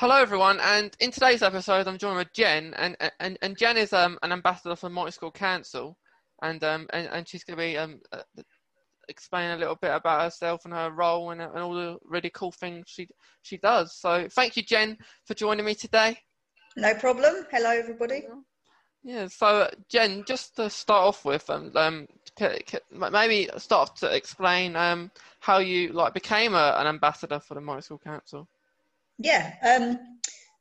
Hello, everyone, and in today's episode, I'm joined with Jen, and and, and Jen is um, an ambassador for Multi School Council, and um and, and she's going to be um uh, explaining a little bit about herself and her role and, and all the really cool things she she does. So, thank you, Jen, for joining me today. No problem. Hello, everybody. Yeah. So, Jen, just to start off with, um, um maybe start to explain um how you like became a, an ambassador for the Multi School Council. Yeah. Um,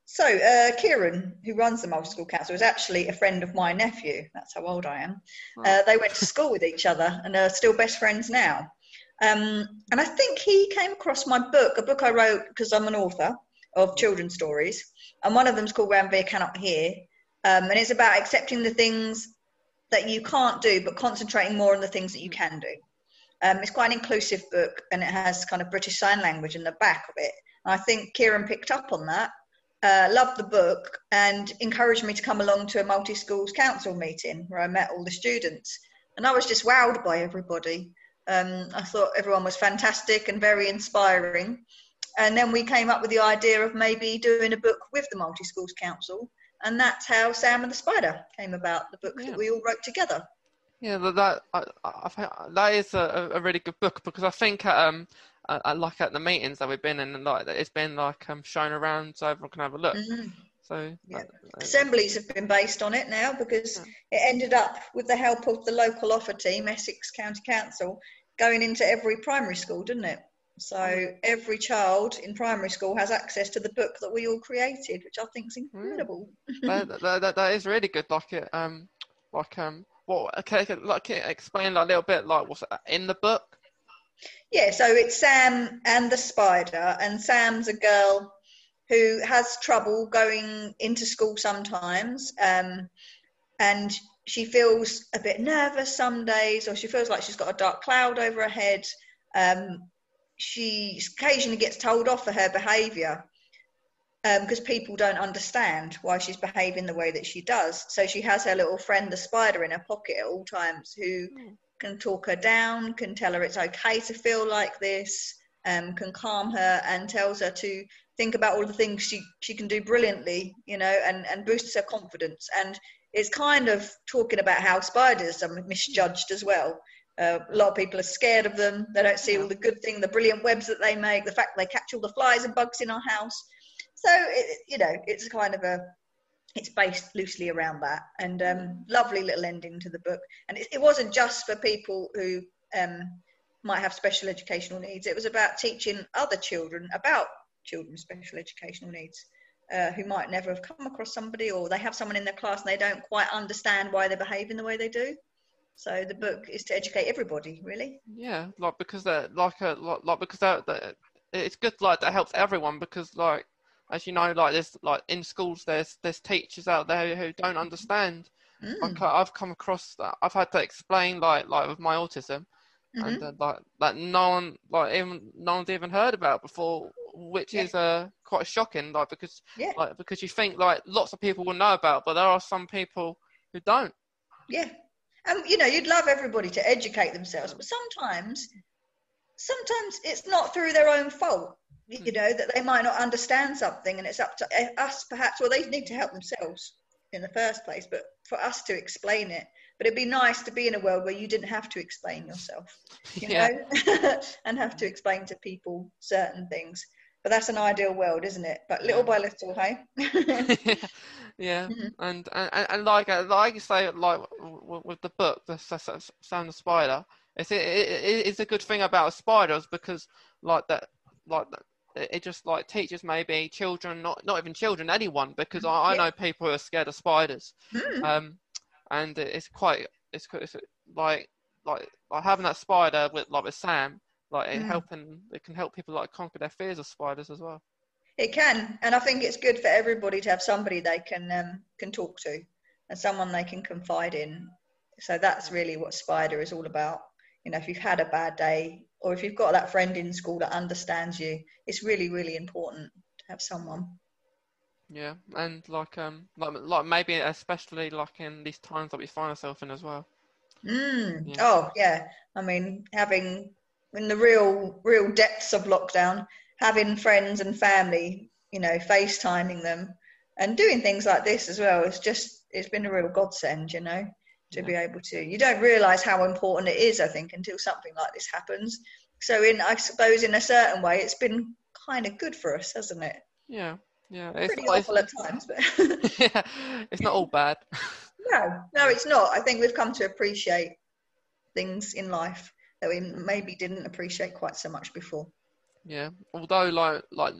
so uh, Kieran, who runs the multi school council, is actually a friend of my nephew. That's how old I am. Oh. Uh, they went to school with each other and are still best friends now. Um, and I think he came across my book, a book I wrote because I'm an author of children's stories, and one of them's called Ranveer Cannot Hear, um, and it's about accepting the things that you can't do, but concentrating more on the things that you can do. Um, it's quite an inclusive book, and it has kind of British Sign Language in the back of it. I think Kieran picked up on that, uh, loved the book, and encouraged me to come along to a multi schools council meeting where I met all the students. And I was just wowed by everybody. Um, I thought everyone was fantastic and very inspiring. And then we came up with the idea of maybe doing a book with the multi schools council. And that's how Sam and the Spider came about, the book yeah. that we all wrote together. Yeah, that I, I, that is a, a really good book because I think um, I, like at the meetings that we've been in, and like it's been like um, shown around so everyone can have a look. Mm-hmm. So yeah. uh, assemblies have been based on it now because yeah. it ended up with the help of the local offer team, Essex County Council, going into every primary school, didn't it? So mm. every child in primary school has access to the book that we all created, which I think is incredible. that, that, that, that is really good. Like it, um, like um, what? Okay, like explain like, a little bit like what's in the book. Yeah, so it's Sam and the spider, and Sam's a girl who has trouble going into school sometimes, um, and she feels a bit nervous some days, or she feels like she's got a dark cloud over her head. Um, she occasionally gets told off for her behaviour because um, people don't understand why she's behaving the way that she does. So she has her little friend, the spider, in her pocket at all times, who mm can talk her down, can tell her it's okay to feel like this, um, can calm her and tells her to think about all the things she, she can do brilliantly, you know, and, and boosts her confidence. And it's kind of talking about how spiders are misjudged as well. Uh, a lot of people are scared of them. They don't see all the good thing, the brilliant webs that they make, the fact they catch all the flies and bugs in our house. So, it, you know, it's kind of a it's based loosely around that. And um, lovely little ending to the book. And it, it wasn't just for people who um, might have special educational needs. It was about teaching other children about children with special educational needs uh, who might never have come across somebody or they have someone in their class and they don't quite understand why they're behaving the way they do. So the book is to educate everybody really. Yeah like because they're like a like, like because they're, it's good like that helps everyone because like as you know, like there's like in schools, there's there's teachers out there who don't understand. Mm. Like I've come across that. I've had to explain like like with my autism, mm-hmm. and uh, like like no one like even no one's even heard about before, which yeah. is uh quite shocking. Like because yeah. like because you think like lots of people will know about, but there are some people who don't. Yeah, and you know you'd love everybody to educate themselves, but sometimes sometimes it's not through their own fault you hmm. know that they might not understand something and it's up to us perhaps well they need to help themselves in the first place but for us to explain it. But it'd be nice to be in a world where you didn't have to explain yourself you yeah. know and have to explain to people certain things. But that's an ideal world isn't it? But little by little hey? Yeah. Mm-hmm. and, and and like uh, like you say like with the book the Sam and the Spider it's it, it, it's a good thing about spiders because like that like it just like teachers maybe children not not even children anyone because i, I yeah. know people who are scared of spiders mm. um and it's quite it's, it's like like like having that spider with like with sam like it mm. helping it can help people like conquer their fears of spiders as well it can and i think it's good for everybody to have somebody they can um can talk to and someone they can confide in so that's really what spider is all about you know if you've had a bad day or if you've got that friend in school that understands you it's really really important to have someone yeah and like um like, like maybe especially like in these times that we find ourselves in as well mm. yeah. oh yeah i mean having in the real real depths of lockdown having friends and family you know, FaceTiming them and doing things like this as well. It's just, it's been a real godsend, you know, to yeah. be able to. You don't realize how important it is, I think, until something like this happens. So, in, I suppose, in a certain way, it's been kind of good for us, hasn't it? Yeah. Yeah, it's pretty awful at times, but yeah, it's not all bad. no, no, it's not. I think we've come to appreciate things in life that we maybe didn't appreciate quite so much before. Yeah, although like like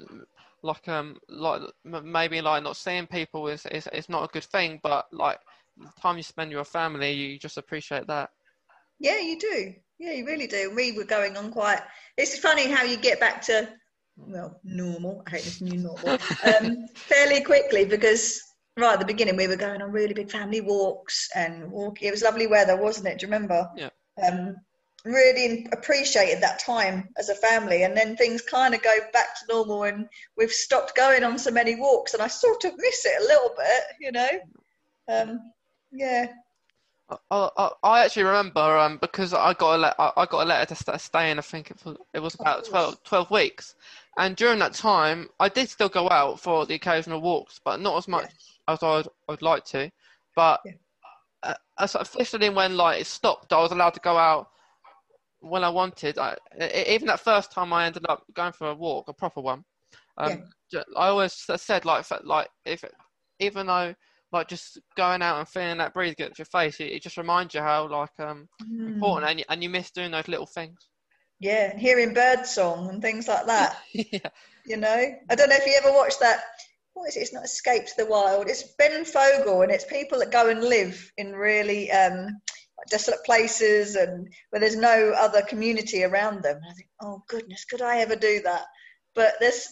like um like maybe like not seeing people is is is not a good thing, but like the time you spend with your family, you just appreciate that. Yeah, you do. Yeah, you really do. We were going on quite. It's funny how you get back to well normal. I hate this new normal um, fairly quickly because right at the beginning we were going on really big family walks and walking. It was lovely weather, wasn't it? Do you remember? Yeah. Um, really appreciated that time as a family and then things kind of go back to normal and we've stopped going on so many walks and i sort of miss it a little bit you know um, yeah I, I, I, actually remember um, because I got a le- I got a letter to stay in. I think it was, it was about 12, 12, weeks, and during that time, I did still go out for the occasional walks, but not as much yeah. as I'd, I'd like to. But yeah. uh, officially, when like it stopped, I was allowed to go out when I wanted. I, even that first time I ended up going for a walk, a proper one. Um, yeah. I always said like like if even though like just going out and feeling that breeze get your face, it, it, just reminds you how like um mm. important and you, and you miss doing those little things. Yeah, hearing bird song and things like that. yeah. You know, I don't know if you ever watched that. What is it? It's not Escape to the Wild. It's Ben Fogle, and it's people that go and live in really um, desolate places and where there's no other community around them. And I think, oh goodness, could I ever do that? But there's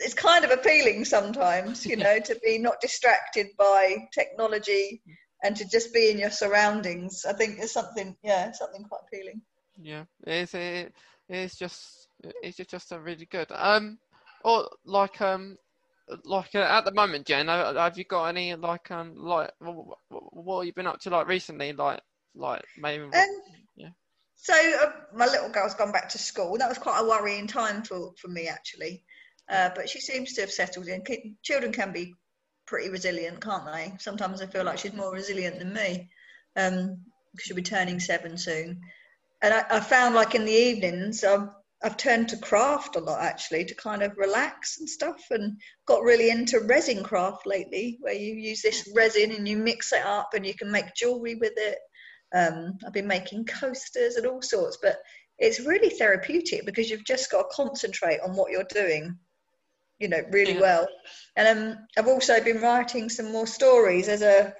it's kind of appealing sometimes, you know, to be not distracted by technology and to just be in your surroundings. I think it's something, yeah, something quite appealing. Yeah, it's it, it's just it's just a really good. Um, or like um, like uh, at the moment, Jen, have you got any like um like what have you been up to like recently, like like maybe. Um, yeah. So uh, my little girl's gone back to school. That was quite a worrying time for for me actually, uh, but she seems to have settled in. Children can be pretty resilient, can't they? Sometimes I feel like she's more resilient than me. Um, she'll be turning seven soon, and I, I found like in the evenings I've, I've turned to craft a lot actually to kind of relax and stuff, and got really into resin craft lately, where you use this resin and you mix it up and you can make jewelry with it um, I've been making coasters and all sorts, but it's really therapeutic because you've just got to concentrate on what you're doing, you know, really yeah. well. And um, I've also been writing some more stories. There's a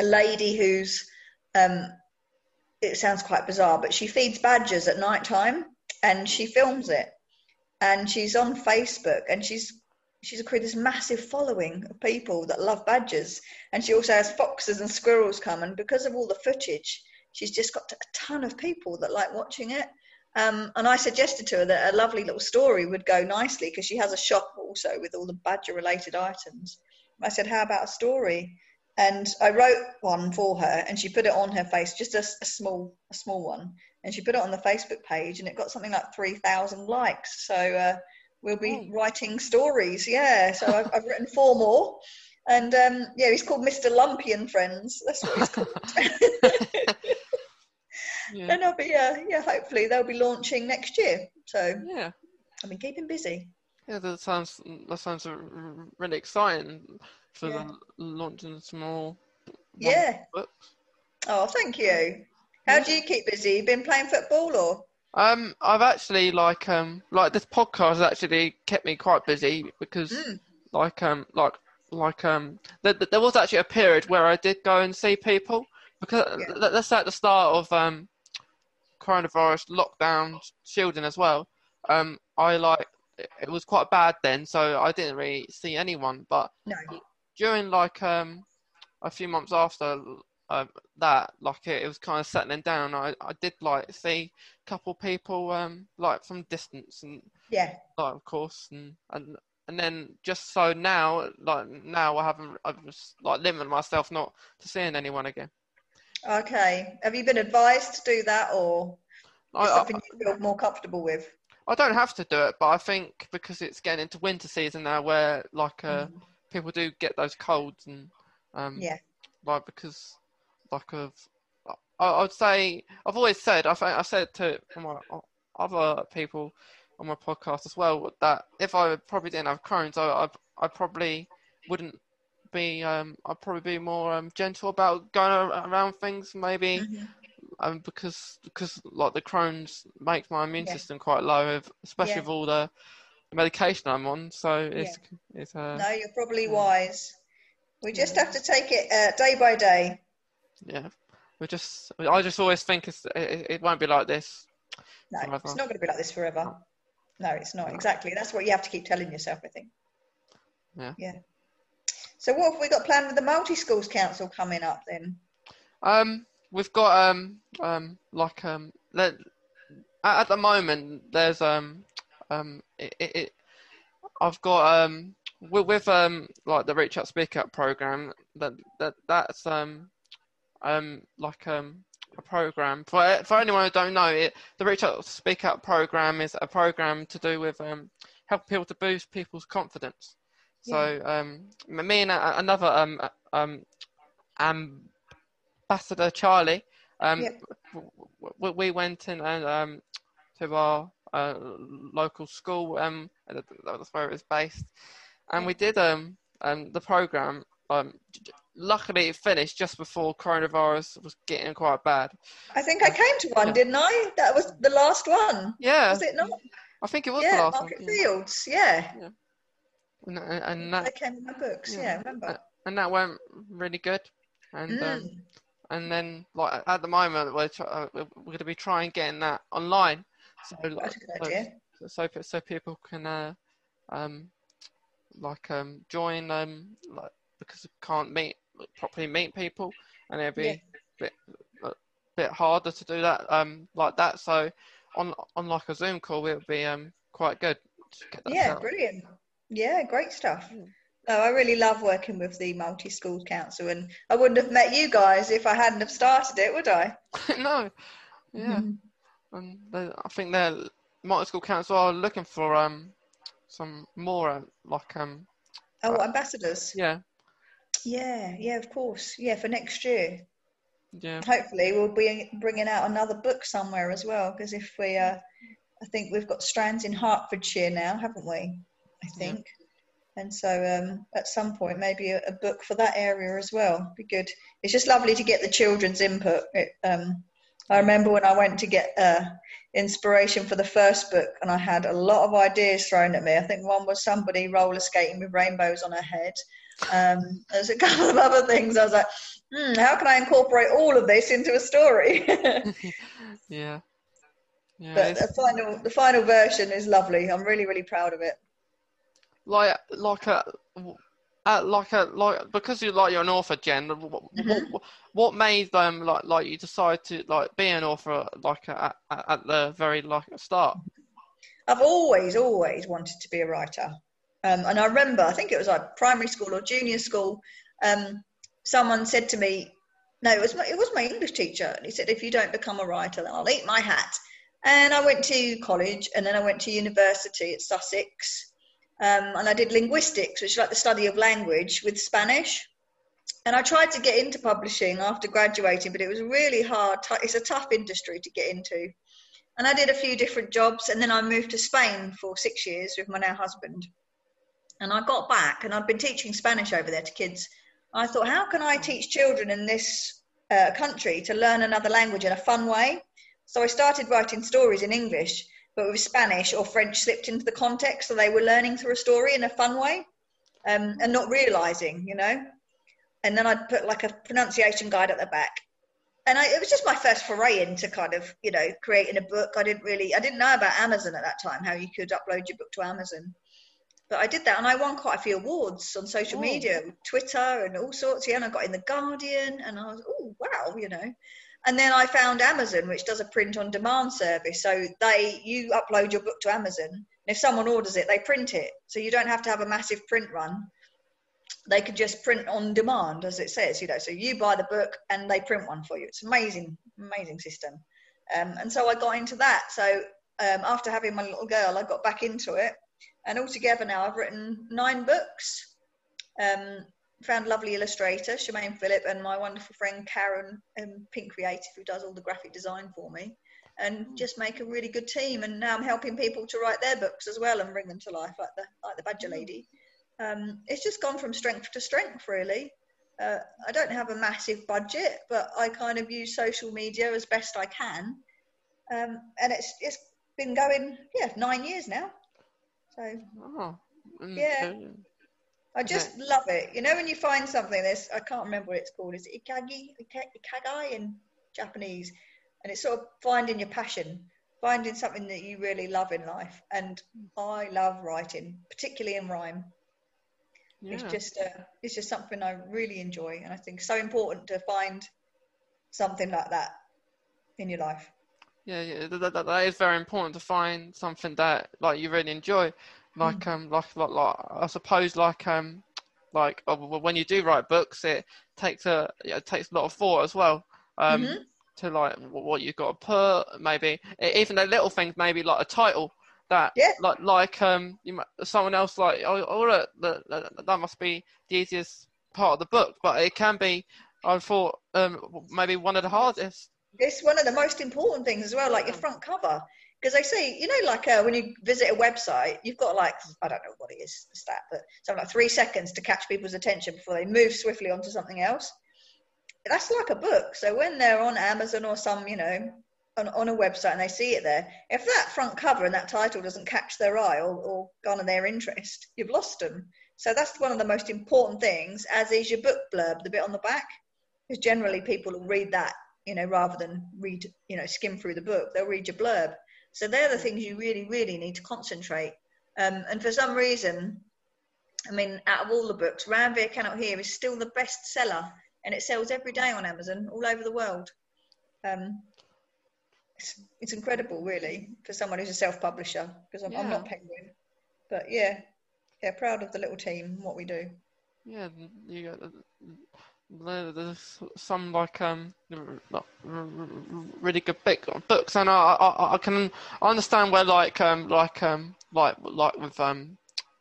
a lady who's um, it sounds quite bizarre, but she feeds badgers at night time and she films it. And she's on Facebook and she's she's created this massive following of people that love badgers and she also has foxes and squirrels come and because of all the footage she's just got a ton of people that like watching it um, and i suggested to her that a lovely little story would go nicely because she has a shop also with all the badger related items i said how about a story and i wrote one for her and she put it on her face just a, a small a small one and she put it on the facebook page and it got something like 3000 likes so uh, we'll be oh. writing stories. Yeah, so I've, I've written four more, and um, yeah, he's called Mr. Lumpy and Friends. That's what he's called. yeah. And I'll be uh, yeah, hopefully they'll be launching next year. So yeah, I've been keeping busy. Yeah, that sounds that sounds really exciting for yeah. the launching small. Yeah. Books. Oh, thank you. How do you keep busy? You been playing football or? Um, I've actually like um like this podcast has actually kept me quite busy because mm. like um like like um there, there was actually a period where I did go and see people because yeah. let's say at the start of um coronavirus lockdown shielding as well. Um, I like it was quite bad then, so I didn't really see anyone. But no. during like um a few months after um, that like it, it, was kind of settling down. I, I did like see a couple people um like from distance and yeah, like of course and and and then just so now like now I haven't I've just like limited myself not to seeing anyone again. Okay, have you been advised to do that or I, something I, you feel more comfortable with? I don't have to do it, but I think because it's getting into winter season now, where like uh, mm. people do get those colds and um, yeah, like because like of I, would say I've always said I've I said to my other people on my podcast as well that if I probably didn't have Crohn's, I I, I probably wouldn't be um I'd probably be more um, gentle about going around things maybe. Mm-hmm. Um, because because like the Crohn's makes my immune yeah. system quite low, especially yeah. with all the medication I'm on. So it's yeah. it's uh, no, you're probably wise. We just have to take it uh, day by day. Yeah, we just I just always think it, it won't be like this. No, forever. it's not going to be like this forever. No, it's not exactly. That's what you have to keep telling yourself. I think. Yeah. Yeah. So what have we got planned with the multi schools council coming up then? Um, we've got um um like um let, at, the moment there's um um it, it, it I've got um with, with um like the reach out speak up program that that that's um um like um a program for for anyone who don't know it the reach out speak up program is a program to do with um helping people to boost people's confidence so um, me and another um, um, ambassador Charlie, um, yeah. we went in and um, to our uh, local school. Um, that's where it was based, and we did um, um the program. Um, luckily, it finished just before coronavirus was getting quite bad. I think I came to one, didn't I? That was the last one. Yeah. Was it not? I think it was yeah, the last Market one. Fields, yeah. yeah and, and that they came in my books. Yeah, yeah remember. And that went really good, and um, mm. um, and then like at the moment we're try, uh, we're going to be trying getting that online, so like, so, so, so people can uh, um like um join um like because we can't meet properly meet people, and it'll be yeah. a bit a bit harder to do that um like that. So on on like a Zoom call, it would be um quite good. yeah, brilliant. Yeah, great stuff. Hmm. No, I really love working with the multi school council, and I wouldn't have met you guys if I hadn't have started it, would I? no, yeah, mm-hmm. and they, I think the multi school council are looking for um some more uh, like um oh uh, ambassadors. Yeah, yeah, yeah, of course, yeah, for next year. Yeah, hopefully we'll be bringing out another book somewhere as well because if we uh, I think we've got strands in Hertfordshire now, haven't we? I think. Yeah. And so um, at some point, maybe a, a, book for that area as well. Be good. It's just lovely to get the children's input. It, um, I remember when I went to get uh, inspiration for the first book, and I had a lot of ideas thrown at me. I think one was somebody roller skating with rainbows on her head. Um, there's a couple of other things. I was like, hmm, how can I incorporate all of this into a story? yeah. Yeah, but the final, the final version is lovely. I'm really, really proud of it like like a uh, like a like because you like you're an author, Jen. Mm-hmm. What, what made them like like you decide to like be an author like at, at the very like start? I've always always wanted to be a writer, um, and I remember I think it was like primary school or junior school. Um, someone said to me, "No, it was my, it was my English teacher," and he said, "If you don't become a writer, then I'll eat my hat." And I went to college, and then I went to university at Sussex. Um, and I did linguistics, which is like the study of language with Spanish. And I tried to get into publishing after graduating, but it was really hard. It's a tough industry to get into. And I did a few different jobs, and then I moved to Spain for six years with my now husband. And I got back, and I'd been teaching Spanish over there to kids. I thought, how can I teach children in this uh, country to learn another language in a fun way? So I started writing stories in English but with Spanish or French slipped into the context, so they were learning through a story in a fun way, um, and not realizing, you know. And then I'd put like a pronunciation guide at the back, and I, it was just my first foray into kind of, you know, creating a book. I didn't really, I didn't know about Amazon at that time, how you could upload your book to Amazon. But I did that, and I won quite a few awards on social oh. media, Twitter, and all sorts. Yeah, and I got in the Guardian, and I was, oh wow, you know. And then I found Amazon, which does a print on demand service. So they you upload your book to Amazon, and if someone orders it, they print it. So you don't have to have a massive print run. They could just print on demand, as it says, you know. So you buy the book and they print one for you. It's amazing, amazing system. Um, and so I got into that. So um, after having my little girl, I got back into it, and altogether now I've written nine books. Um, found lovely illustrator, Shemaine Phillip, and my wonderful friend Karen um, Pink Creative, who does all the graphic design for me, and just make a really good team. And now I'm helping people to write their books as well and bring them to life, like the like the Badger Lady. Um, it's just gone from strength to strength, really. Uh, I don't have a massive budget, but I kind of use social media as best I can, um, and it's it's been going yeah nine years now. So Oh, and, Yeah. I just love it. You know, when you find something, this I can't remember what it's called. Is it ikagi, Ika- ikigai in Japanese? And it's sort of finding your passion, finding something that you really love in life. And I love writing, particularly in rhyme. yeah. It's just uh, it's just something I really enjoy, and I think it's so important to find something like that in your life. Yeah, yeah, that, that, that is very important to find something that like you really enjoy, like Mm. um, like, like like I suppose like um, like uh, when you do write books, it takes a it takes a lot of thought as well. Um, Mhm. to like what you've got to put, maybe even the little things, maybe like a title that Yeah. like like um, you might, someone else like oh, oh look, that, that that must be the easiest part of the book, but it can be. I thought um, maybe one of the hardest. It's one of the most important things as well, like your front cover. Because they say, you know, like uh, when you visit a website, you've got like, I don't know what it is, the stat, but something like three seconds to catch people's attention before they move swiftly onto something else. That's like a book. So when they're on Amazon or some, you know, on, on a website and they see it there, if that front cover and that title doesn't catch their eye or, or garner their interest, you've lost them. So that's one of the most important things, as is your book blurb, the bit on the back. Because generally people will read that you know, rather than read, you know, skim through the book, they'll read your blurb. So they're the things you really, really need to concentrate. Um, and for some reason, I mean, out of all the books, Ranveer Cannot Hear is still the best seller, and it sells every day on Amazon all over the world. Um, it's, it's incredible, really, for someone who's a self-publisher, because I'm, I'm not Yeah. Penguin. But yeah, yeah, proud of the little team, what we do. Yeah, you got there's some like um really good book, books, and I, I I can understand where like um like um like like with um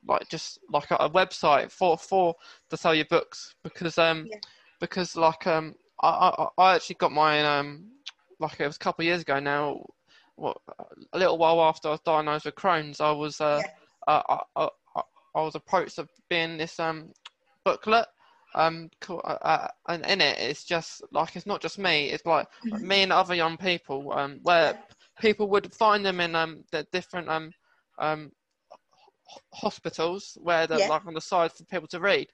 like just like a, website for for to sell your books because um Yeah. because like um I, I I actually got mine um like it was a couple of years ago now. What a little while after I was diagnosed with Crohn's, I was uh, uh I, I, I I was approached of being this um booklet um uh, uh, and in it it's just like it's not just me it's like Mhm. me and other young people um where people would find them in um the different um um hospitals where they're Yeah. like on the side for people to read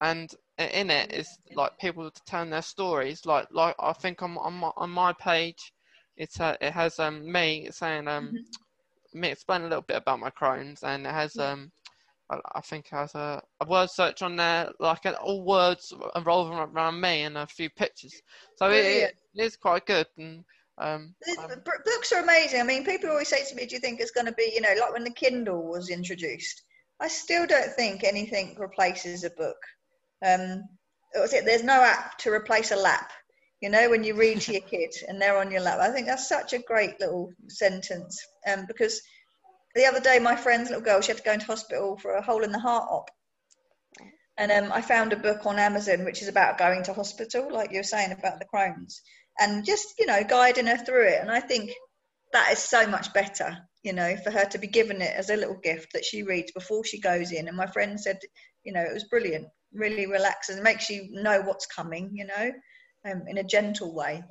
and in it is like people to tell their stories like like i think on, on my on my page it's uh, it has um me saying um me explain a little bit about my Crohn's, and it has um, I, I think it has a, a word search on there, like uh, all words revolving around me and a few pictures. So it, it is quite good, and um, um, books are amazing. I mean, people always say to me, "Do you think it's going to be, you know, like when the Kindle was introduced?" I still don't think anything replaces a book. Um, was it? There's no app to replace a lap. You know, when you read to your kid and they're on your lap. I think that's such a great little sentence. Um, because the other day, my friend's little girl, she had to go into hospital for a hole in the heart op. And um, I found a book on Amazon which is about going to hospital, like you were saying about the Crohn's and just you know guiding her through it. And i think that is so much better you know for her to be given it as a little gift that she reads before she goes in. And my friend said you know it was brilliant really relaxes and makes you know what's coming you know um, in a gentle way.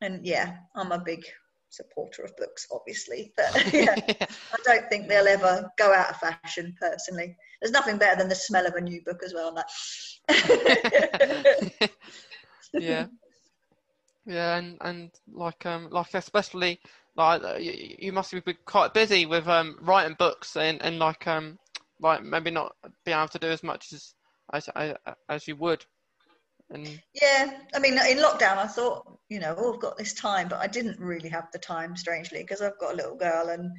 And yeah i'm a big supporter of books obviously but yeah i don't think they'll ever go out of fashion personally. There's nothing better than the smell of a new book as well like yeah, yeah, and and like um like especially like you, you must be quite busy with um writing books and and like um like maybe not be able to do as much as as as, as you would, and Yeah, I mean, in lockdown, I thought, you know, oh, I've got this time, but I didn't really have the time, strangely, because I've got a little girl and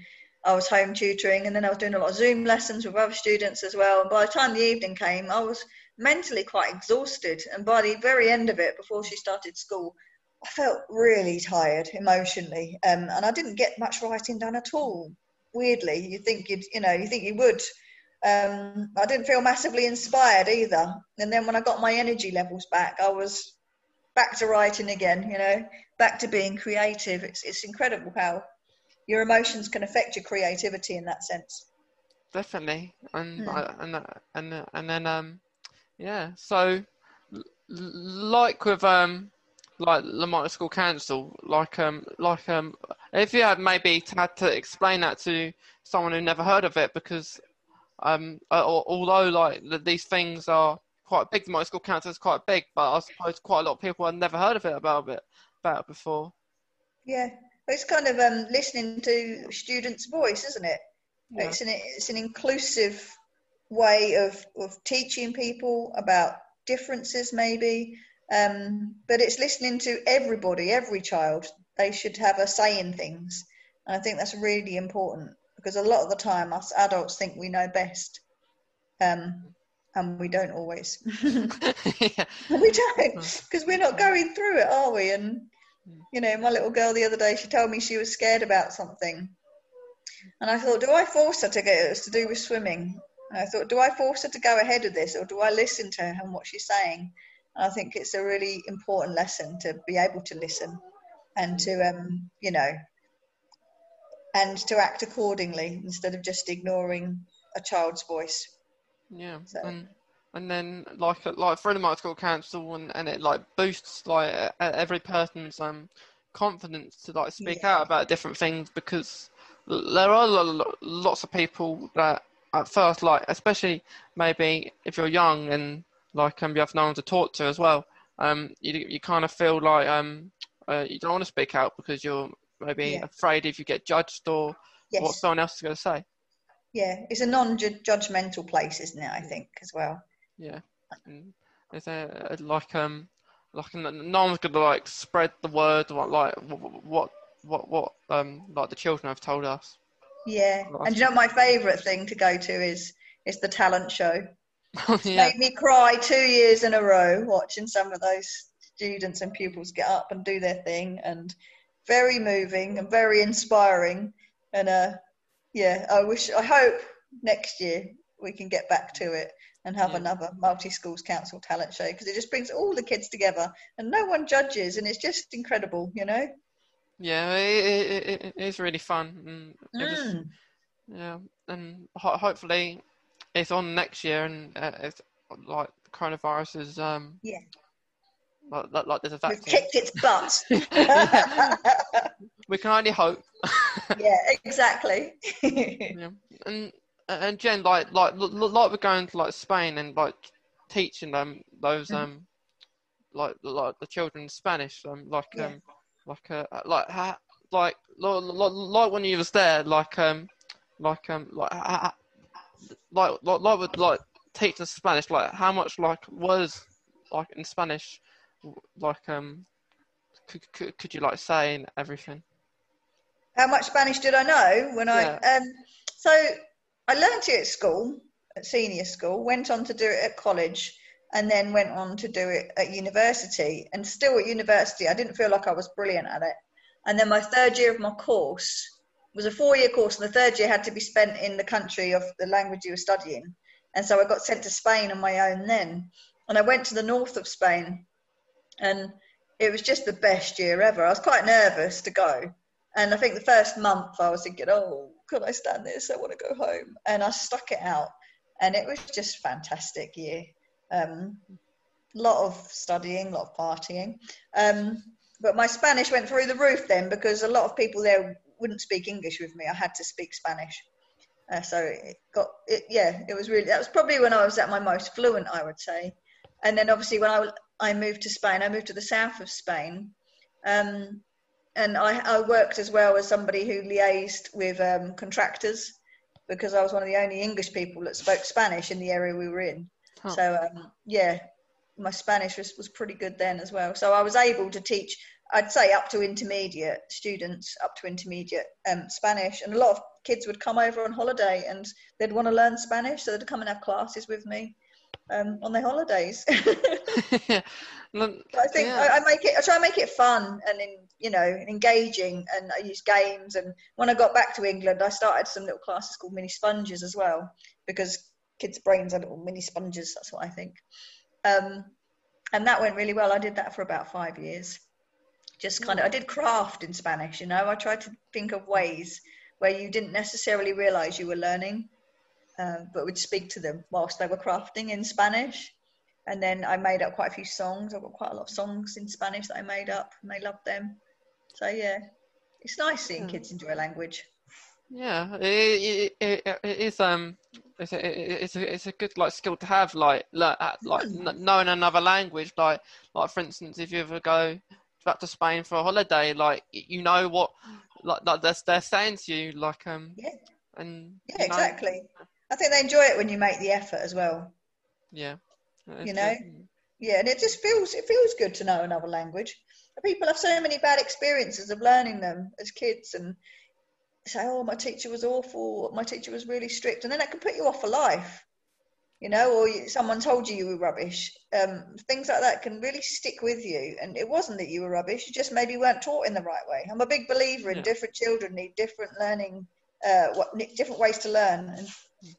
I was home tutoring, and then I was doing a lot of Zoom lessons with other students as well. And by the time the evening came, I was mentally quite exhausted. And by the very end of it, before she started school, I felt really tired emotionally, um, and I didn't get much writing done at all. Weirdly, you think you'd, you know, you think you would. Um, I didn't feel massively inspired either. And then when I got my energy levels back, I was back to writing again. You know, back to being creative. It's it's incredible how your emotions can affect your creativity in that sense. Definitely, and mm. and and and then um, yeah. So, like with um like Multi School Council, like um, like um, if you had maybe had to explain that to someone who never heard of it, because um, although like these things are quite big, the Multi School Council is quite big, but I suppose quite a lot of people have never heard of it about it about it before. Yeah, it's kind of um, listening to students' voice, isn't it? Yeah. It's an it's an inclusive way of of teaching people about differences, maybe um, but it's listening to everybody, every child. They should have a say in things. And I think that's really important because a lot of the time us adults think we know best. Um, and we don't always. yeah. We don't because we're not going through it, are we? And, you know, my little girl the other day, she told me she was scared about something. And I thought, do I force her to get it? It's to do with swimming. And I thought, do I force her to go ahead with this or do I listen to her and what she's saying? And I think it's a really important lesson to be able to listen and to, um, you know, and to act accordingly instead of just ignoring a child's voice. Yeah. So. And, and then like like for the school council and, and it like boosts like every person's um confidence to like speak yeah. out about different things because there are lots of people that at first like especially maybe if you're young and like um, you have no one to talk to as well. Um, you you kind of feel like um, uh, you don't want to speak out because you're maybe yeah. afraid if you get judged or yes. what someone else is going to say. Yeah, it's a non-judgmental place, isn't it? I think as well. Yeah, is there like um like no one's going to like spread the word what like what what what um like the children have told us. Yeah, and you know my favourite thing to go to is is the talent show. Oh, yeah. Made me cry two years in a row watching some of those students and pupils get up and do their thing, and very moving and very inspiring. And uh, yeah, I wish, I hope next year we can get back to it and have yeah. another multi schools council talent show because it just brings all the kids together and no one judges, and it's just incredible, you know. Yeah, it, it, it is really fun. Mm. Was, yeah, and ho- hopefully it's on next year, and uh, it's like coronavirus is um yeah like, like, there's a vaccine. We've kicked its butt. we can only hope. yeah, exactly. yeah. And and Jen, like like like we're going to like Spain and like teaching them those mm. um like like the children Spanish um like yeah. um like uh like like like like when you was there like um like um like like like like with like teaching Spanish, like how much like was like in Spanish, like um, could could, could you like say in everything? How much Spanish did I know when yeah. I um? So I learned it at school, at senior school. Went on to do it at college, and then went on to do it at university. And still at university, I didn't feel like I was brilliant at it. And then my third year of my course, was a four year course, and the third year had to be spent in the country of the language you were studying. And so I got sent to Spain on my own then. And I went to the north of Spain, and it was just the best year ever. I was quite nervous to go. And I think the first month I was thinking, oh, could I stand this? I want to go home. And I stuck it out. And it was just fantastic year. Um, lot of studying, a lot of partying. Um, but my Spanish went through the roof then because a lot of people there wouldn't speak English with me. I had to speak Spanish. Uh, so it got it, yeah, it was really that was probably when I was at my most fluent, I would say. And then obviously when I I moved to Spain, I moved to the south of Spain, um, and I, I worked as well as somebody who liaised with um, contractors because I was one of the only English people that spoke Spanish in the area we were in. Huh. So um, yeah, my Spanish was, was pretty good then as well. So I was able to teach I'd say up to intermediate students, up to intermediate um, Spanish, and a lot of kids would come over on holiday and they'd want to learn Spanish, so they'd come and have classes with me. Um, on their holidays. yeah. I think yeah. I, I, make it. I try and make it fun and in, you know engaging, and I use games. And when I got back to England, I started some little classes called mini sponges as well, because kids' brains are little mini sponges. That's what I think. Um, and that went really well. I did that for about five years. Just kind of, I did craft in Spanish. You know, I tried to think of ways where you didn't necessarily realize you were learning, uh, but would speak to them whilst they were crafting in Spanish and then I made up quite a few songs. I've got quite a lot of songs in Spanish that I made up, and they loved them. So yeah, it's nice seeing yeah. kids enjoy a language. Yeah, it, it, it, it is um, it's a, it's a it's a good like skill to have like like, like mm. knowing another language like like for instance if you ever go back to Spain for a holiday like you know what like, like they're, they're saying to you like um yeah and yeah exactly I think they enjoy it when you make the effort as well. Yeah. You know? yeah and it just feels it feels good to know another language. People have so many bad experiences of learning them as kids and say oh my teacher was awful. My teacher was really strict. And then that can put you off for life you know or you, someone told you you were rubbish. Um, things like that can really stick with you. And it wasn't that you were rubbish. You just maybe weren't taught in the right way. I'm a big believer in yeah. different children need different learning uh, what different ways to learn and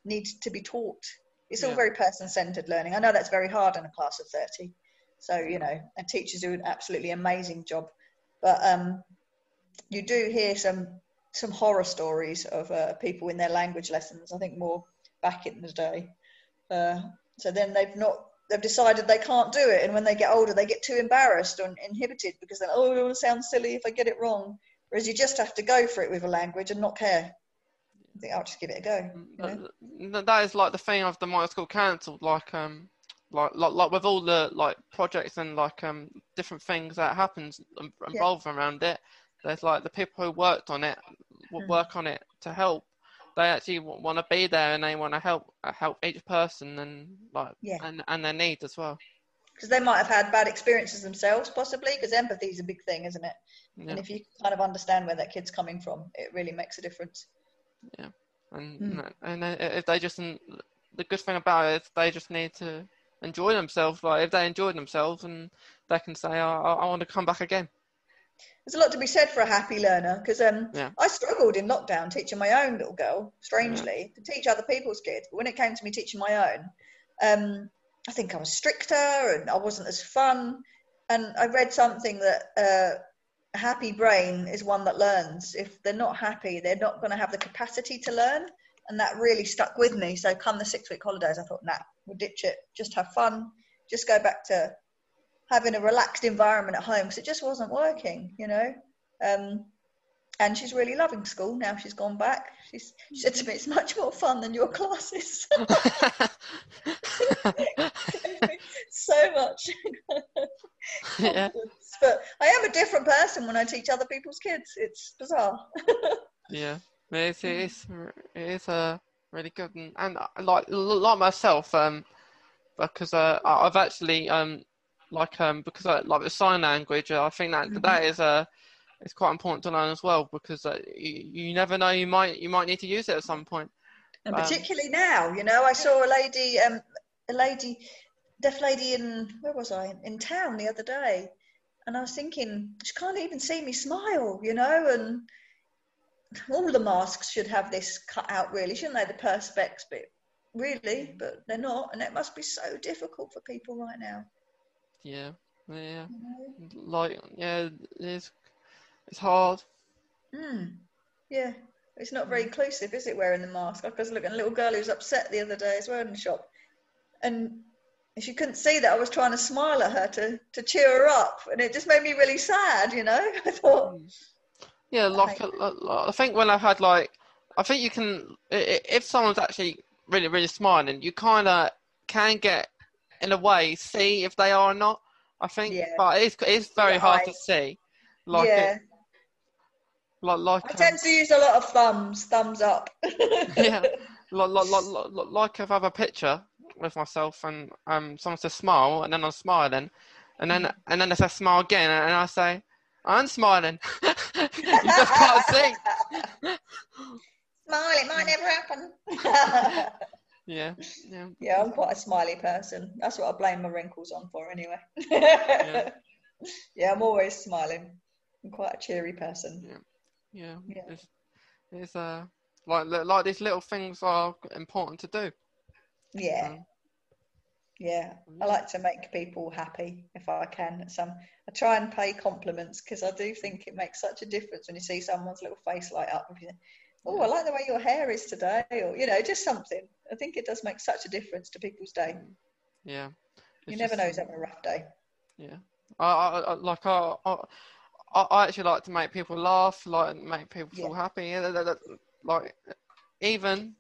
need to be taught it's all very person centered learning. I know that's very hard in a class of 30. So, you know, and teachers do an absolutely amazing job. But um, you do hear some some horror stories of uh, people in their language lessons, I think more back in the day. Uh, so then they've not they've decided they can't do it and when they get older they get too embarrassed or inhibited because they're oh it will sound silly if I get it wrong. Whereas you just have to go for it with a language and not care. I think I'll just give it a go. You know? That is like the thing of the Multi School Council, like um, like, like like with all the like projects and like um different things that happens involved yeah. around it. There's like the people who worked on it mm. work on it to help. They actually want to be there and they want to help uh, help each person and like yeah. and and their needs as well. Because they might have had bad experiences themselves, possibly. Because empathy is a big thing, isn't it? Yeah. And if you kind of understand where that kid's coming from, it really makes a difference. Yeah, and mm. and if they just the good thing about it is they just need to enjoy themselves. Like if they enjoy themselves, and they can say, oh, I, I want to come back again." There's a lot to be said for a happy learner because um, yeah. I struggled in lockdown teaching my own little girl, strangely, yeah. to teach other people's kids. But when it came to me teaching my own, um, I think I was stricter and I wasn't as fun. And I read something that uh, a happy brain is one that learns. If they're not happy, they're not going to have the capacity to learn. And that really stuck with me. So, come the six week holidays, I thought, nah, we'll ditch it. Just have fun. Just go back to having a relaxed environment at home because it just wasn't working, you know. Um, and she's really loving school now. She's gone back. She's, she said to me, "It's much more fun than your classes." so much. yeah. But I am a different person when I teach other people's kids. It's bizarre. yeah, it's it's it's a really good and, and uh, like like myself, um, because uh, I've actually um like um because I like the sign language. I think that mm-hmm. that is a it's quite important to learn as well because uh, you, you never know you might you might need to use it at some point. And um, particularly now, you know, I saw a lady, um, a lady, deaf lady in where was I in town the other day, and I was thinking she can't even see me smile, you know, and all the masks should have this cut out, really, shouldn't they? The perspex bit, really, but they're not, and it must be so difficult for people right now. Yeah, yeah, you know? like yeah, it's it's hard. Mm. Yeah, it's not very inclusive, is it? Wearing the mask. I was looking at a little girl who was upset the other day as well in the shop, and if you couldn't see that, I was trying to smile at her to to cheer her up, and it just made me really sad. You know, I thought. Hmm. Yeah, like, I think when I've had like, I think you can if someone's actually really really smiling, you kind of can get in a way see if they are or not. I think, yeah. but it's it's very hard to see. Like yeah. It, like, like I tend um, to use a lot of thumbs, thumbs up. yeah, like, like, like, like if I have a picture with myself and um, someone says smile, and then I'm smiling, and then and then they say smile again, and I say I'm smiling. you just can't see. Smile, it might never happen. Yeah, yeah. Yeah, I'm quite a smiley person. That's what I blame my wrinkles on for, anyway. Yeah. yeah, I'm always smiling. I'm quite a cheery person. Yeah, yeah. Yeah. It's, it's uh like like these little things are important to do. Yeah. Um, Yeah, I like to make people happy if I can. Some I try and pay compliments because I do think it makes such a difference when you see someone's little face light up. You, oh, I like the way your hair is today, or you know, just something. I think it does make such a difference to people's day. yeah. You never just- know who's having a rough day. Yeah, I, I, I like I, I, I actually like to make people laugh, like make people feel happy. Yeah, that- that- like even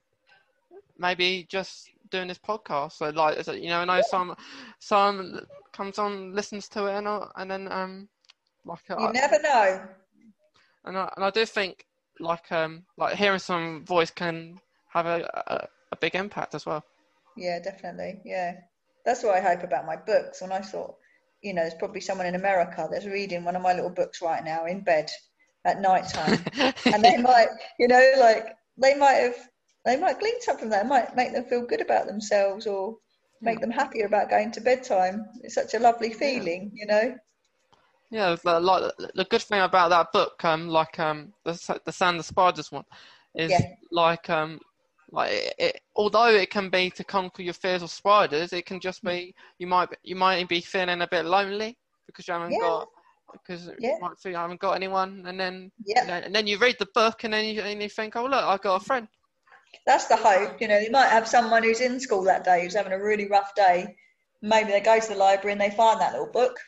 maybe just doing this podcast. So like you know, I know some some comes on, listens to it, and I, and then um like You I, never know. and I and I do think like um like hearing some voice can have a, a, a big impact as well. Yeah, definitely. Yeah, that's what I hope about my books. When I thought, you know, there's probably someone in America that's reading one of my little books right now in bed at night time. and they might, you know, like they might have, they might glean something that. Might make them feel good about themselves or make them happier about going to bedtime. It's such a lovely feeling, you know. Yeah, the, like the good thing about that book, um, like um, the the Sam and the Spiders one, is Yeah. like um, like it, it, although it can be to conquer your fears of spiders, it can just be you might you might be feeling a bit lonely because you haven't Yeah. got because Yeah. you might feel you haven't got anyone, and then Yeah. you know, and then you read the book and then you and you think, oh look, I've got a friend. That's the hope. You know, You might have someone who's in school that day who's having a really rough day. Maybe they go to the library and they find that little book.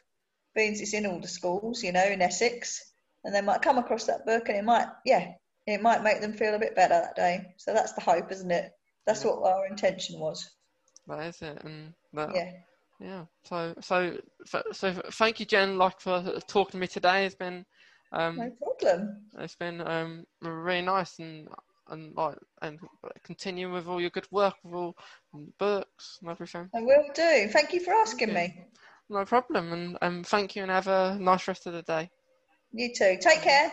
Means it's in all the schools, you know, in Essex, and they might come across that book and it might, yeah, it might make them feel a bit better that day. So that's the hope, isn't it? That's what our intention was. That is it, and that, Yeah. Yeah. So so so thank you, Jen, like for talking to me today. It's been um No problem. it's been um really nice and and like and continue with all your good work with all books and everything. I will do. Thank you for asking me. No problem. And um thank you and have a nice rest of the day. You too. Take care.